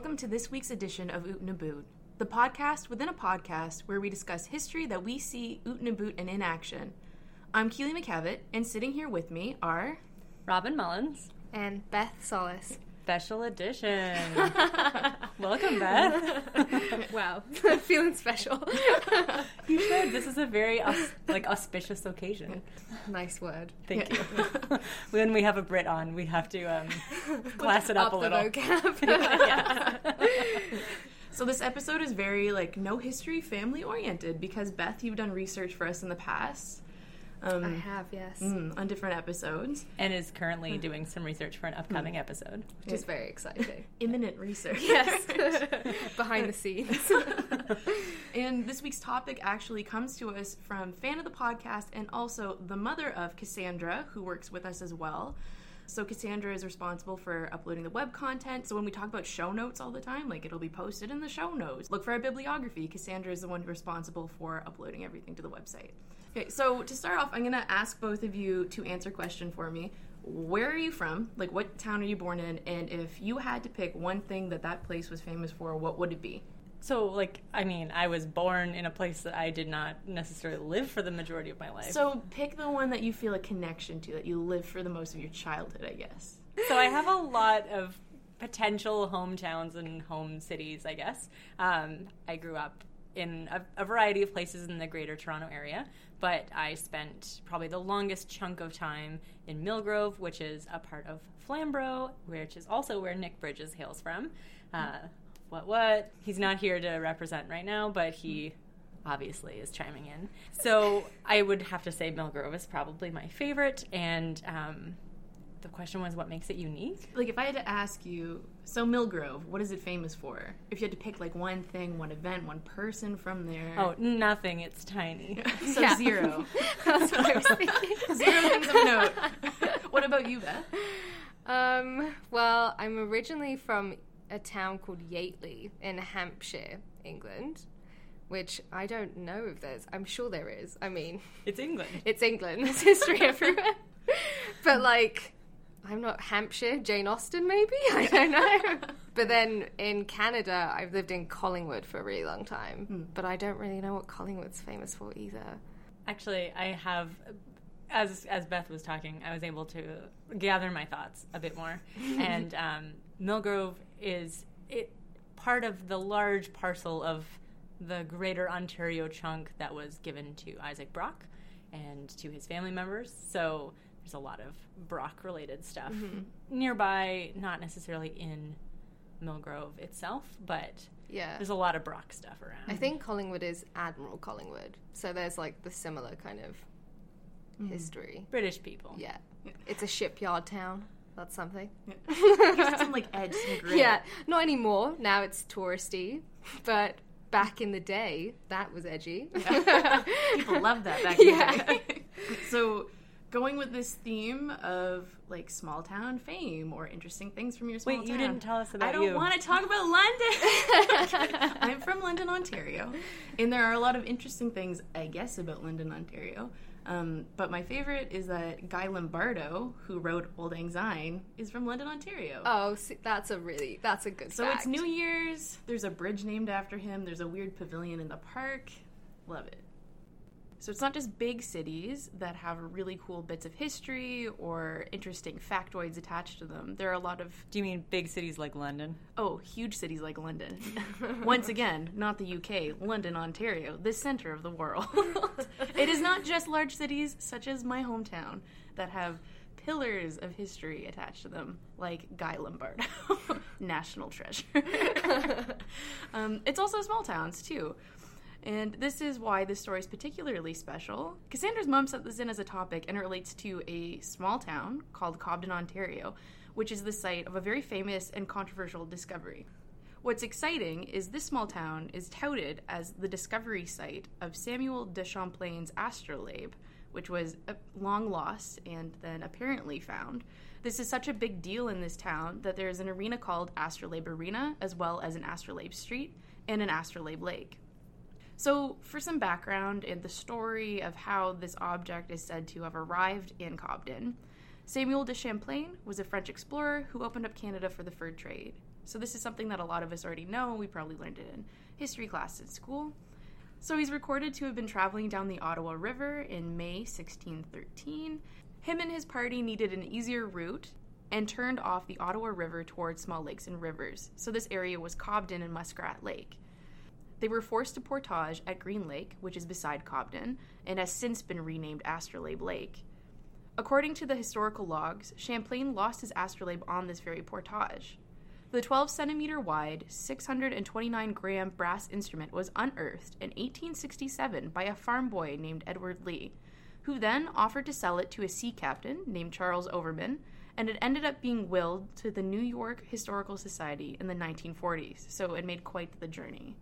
welcome to this week's edition of Oot and Aboot, the podcast within a podcast where we discuss history that we see Oot and Aboot and in action. I'm Keely McCavitt, and sitting here with me are Robin Mullins, and Beth Solis. special edition. Welcome, Beth. Wow, I'm feeling special. you should. This is a very aus- like auspicious occasion. nice word. Thank you. when we have a Brit on, we have to um, class it up, a little. vocab. So this episode is very like Know History, family oriented because Beth, you've done research for us in the past um, I have, yes. mm, on different episodes. and is currently doing some research for an upcoming episode. Which is very exciting. Imminent research. yes. Behind the scenes. and this week's topic actually comes to us from fan of the podcast and also the mother of Cassandra, who works with us as well. So Cassandra is responsible for uploading the web content. So when we talk about show notes all the time, like it'll be posted in the show notes. Look for our bibliography. Cassandra is the one responsible for uploading everything to the website. Okay, so to start off, I'm gonna ask both of you to answer a question for me. Where are you from? Like, what town are you born in? And if you had to pick one thing that that place was famous for, what would it be? So, like, I mean, I was born in a place that I did not necessarily live for the majority of my life. So pick the one that you feel a connection to, that you lived for the most of your childhood, I guess. so I have a lot of potential hometowns and home cities, I guess. Um, I grew up in a, a variety of places in the greater Toronto area, but I spent probably the longest chunk of time in Millgrove, which is a part of Flamborough, which is also where Nick Bridges hails from. Uh, what, what? He's not here to represent right now, but he obviously is chiming in. So I would have to say Millgrove is probably my favorite, and um, the question was what makes it unique? Like, if I had to ask you, so Millgrove, what is it famous for? If you had to pick like one thing, one event, one person from there. Oh, nothing. It's tiny. so Yeah. zero. That's what I was thinking. zero things of note. what about you, Beth? Um, well, I'm originally from a town called Yateley in Hampshire, England, which I don't know if there's. I'm sure there is. I mean, It's England. it's England. There's history everywhere. but like, I'm not Hampshire. Jane Austen, maybe. I don't know. but then in Canada, I've lived in Collingwood for a really long time. But I don't really know what Collingwood's famous for either. Actually, I have. As as Beth was talking, I was able to gather my thoughts a bit more, and um, Millgrove is it part of the large parcel of the Greater Ontario chunk that was given to Isaac Brock and to his family members. So there's a lot of Brock related stuff mm-hmm. nearby, not necessarily in Millgrove itself, but Yeah. there's a lot of Brock stuff around. I think Collingwood is Admiral Collingwood. So there's like the similar kind of mm-hmm. history. British people. Yeah. It's a shipyard town. That's something. Gives it some like edge, some grit. Yeah. Not anymore. Now it's touristy. But back in the day, that was edgy. People love that back in Yeah. the day. so, going with this theme of like small town fame or interesting things from your small Wait, town. you didn't tell us about I don't you. want to talk about London. I'm from London, Ontario, and there are a lot of interesting things, I guess, about London, Ontario. Um, but my favorite is that Guy Lombardo, who wrote Old Syne, is from London, Ontario. oh, see, that's a really, that's a good so fact. it's New Year's. There's a bridge named after him. There's a weird pavilion in the park. Love it. So it's not just big cities that have really cool bits of history or interesting factoids attached to them. There are a lot of Do you mean big cities like London? Oh, huge cities like London. Once again, not the UK, London, Ontario, the center of the world. it is not just large cities such as my hometown that have pillars of history attached to them, like Guy Lombardo, national treasure. um, it's also small towns, too. And this is why this story is particularly special. Cassandra's mom set this in as a topic, and it relates to a small town called Cobden, Ontario, which is the site of a very famous and controversial discovery. What's exciting is this small town is touted as the discovery site of Samuel de Champlain's astrolabe, which was uh, long lost and then apparently found. This is such a big deal in this town that there is an arena called Astrolabe Arena, as well as an Astrolabe Street and an Astrolabe Lake. So, for some background and the story of how this object is said to have arrived in Cobden, Samuel de Champlain was a French explorer who opened up Canada for the fur trade. So, this is something that a lot of us already know. We probably learned it in history class in school. So, he's recorded to have been traveling down the Ottawa River in May 1613. Him and his party needed an easier route and turned off the Ottawa River towards small lakes and rivers. So, this area was Cobden and Muskrat Lake. They were forced to portage at Green Lake, which is beside Cobden, and has since been renamed Astrolabe Lake. According to the historical logs, Champlain lost his astrolabe on this very portage. The 12 centimeter wide, 629 gram brass instrument was unearthed in 1867 by a farm boy named Edward Lee, who then offered to sell it to a sea captain named Charles Overman, and it ended up being willed to the New York Historical Society in the 1940s, so it made quite the journey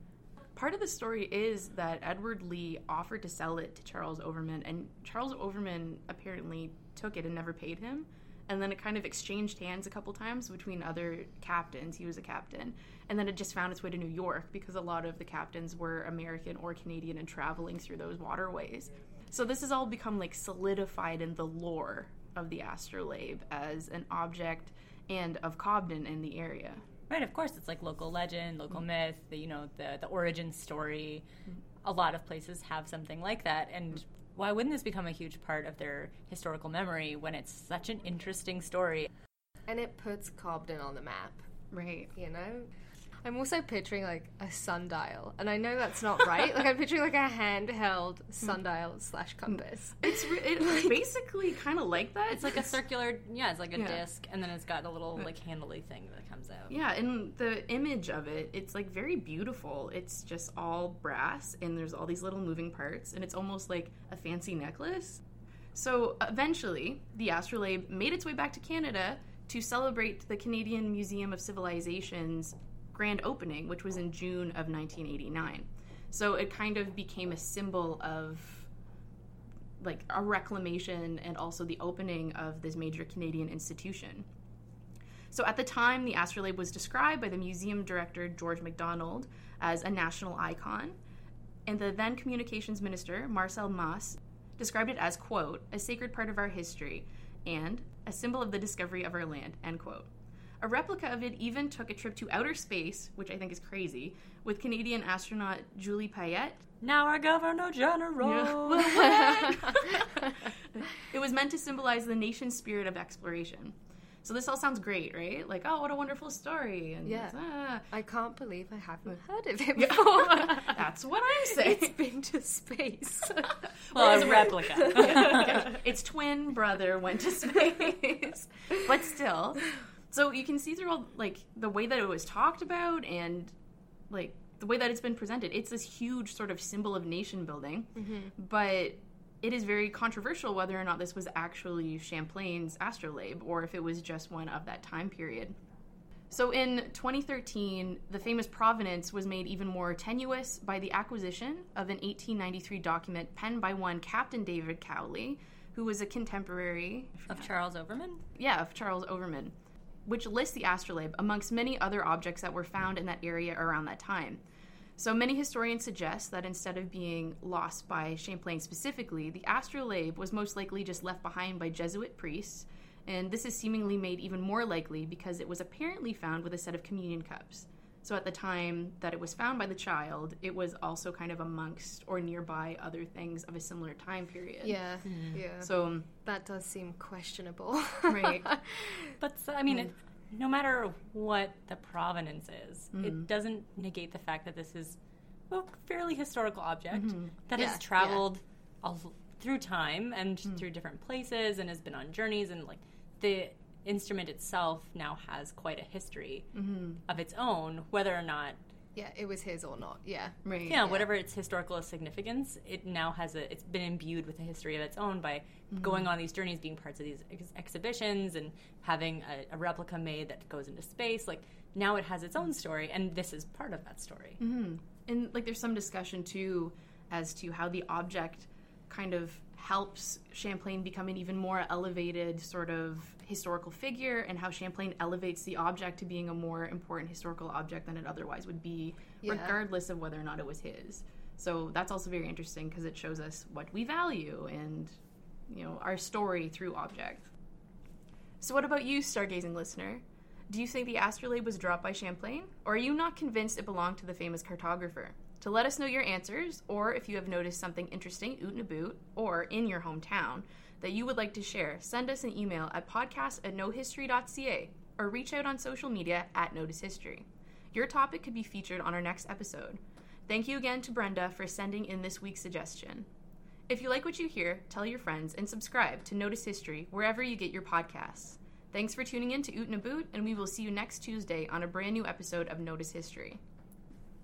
part of the story is that Edward Lee offered to sell it to Charles Overman, and Charles Overman apparently took it and never paid him. And then it kind of exchanged hands a couple times between other captains. He was a captain. And then it just found its way to New York because a lot of the captains were American or Canadian and traveling through those waterways. So this has all become like solidified in the lore of the astrolabe as an object and of Cobden in the area. Right, of course, it's like local legend, local mm-hmm. myth, the, you know, the the origin story. Mm-hmm. A lot of places have something like that, and why wouldn't this become a huge part of their historical memory when it's such an interesting story? And it puts Cobden on the map, right? You know, I'm also picturing like a sundial, and I know that's not right. like I'm picturing like a handheld sundial slash compass. It's re- it's basically kind of like that. It's like a circular, yeah, it's like a yeah. disc, and then it's got a little like handly thing that comes out. Yeah, and the image of it, it's like very beautiful. It's just all brass, and there's all these little moving parts, and it's almost like a fancy necklace. So eventually, the astrolabe made its way back to Canada to celebrate the Canadian Museum of Civilization's grand opening, which was in June of 1989. So it kind of became a symbol of like a reclamation and also the opening of this major Canadian institution. So at the time, the astrolabe was described by the museum director George MacDonald as a national icon, and the then communications minister Marcel Masse described it as quote a sacred part of our history and a symbol of the discovery of our land end quote. A replica of it even took a trip to outer space, which I think is crazy, with Canadian astronaut Julie Payette. Now our Governor General. Yeah. it was meant to symbolize the nation's spirit of exploration. So this all sounds great, right? Like, oh, what a wonderful story. And yeah. Ah. I can't believe I haven't heard of it before. That's what I'm saying. It's been to space. well, it's a replica. yeah. Its twin brother went to space. But still, so you can see through all like the way that it was talked about and like the way that it's been presented. It's this huge sort of symbol of nation building, mm-hmm. but it is very controversial whether or not this was actually Champlain's astrolabe or if it was just one of that time period. So in 2013, the famous provenance was made even more tenuous by the acquisition of an 1893 document penned by one Captain David Cowley, who was a contemporary of Charles Overman. Yeah, of Charles Overman which lists the astrolabe amongst many other objects that were found in that area around that time. So many historians suggest that instead of being lost by Champlain specifically, the astrolabe was most likely just left behind by Jesuit priests, and this is seemingly made even more likely because it was apparently found with a set of communion cups. So at the time that it was found by the child, it was also kind of amongst or nearby other things of a similar time period. Yeah, mm. yeah. So that does seem questionable, right? but I mean, mm. it, no matter what the provenance is, mm. it doesn't negate the fact that this is a fairly historical object mm-hmm. that yeah, has traveled yeah. all through time and mm. through different places and has been on journeys and like the instrument itself now has quite a history mm-hmm. of its own, whether or not. Yeah, it was his or not. Yeah, right. Yeah, yeah, whatever its historical significance, it now has a. It's been imbued with a history of its own by mm-hmm. going on these journeys, being parts of these ex- exhibitions, and having a, a, replica made that goes into space. Like now, it has its own story, and this is part of that story. Mm-hmm. And like, there's some discussion too as to how the object kind of helps Champlain become an even more elevated sort of historical figure and how Champlain elevates the object to being a more important historical object than it otherwise would be, yeah. regardless of whether or not it was his. So that's also very interesting because it shows us what we value and you know our story through object. So, what about you, stargazing listener? Do you think the astrolabe was dropped by Champlain, or are you not convinced it belonged to the famous cartographer? To let us know your answers, or if you have noticed something interesting oot and aboot, or in your hometown, that you would like to share, send us an email at podcast at knowhistory.ca or reach out on social media at Know History. Your topic could be featured on our next episode. Thank you again to Brenda for sending in this week's suggestion. If you like what you hear, tell your friends and subscribe to Know History wherever you get your podcasts. Thanks for tuning in to Oot and Boot, and we will see you next Tuesday on a brand new episode of Know History.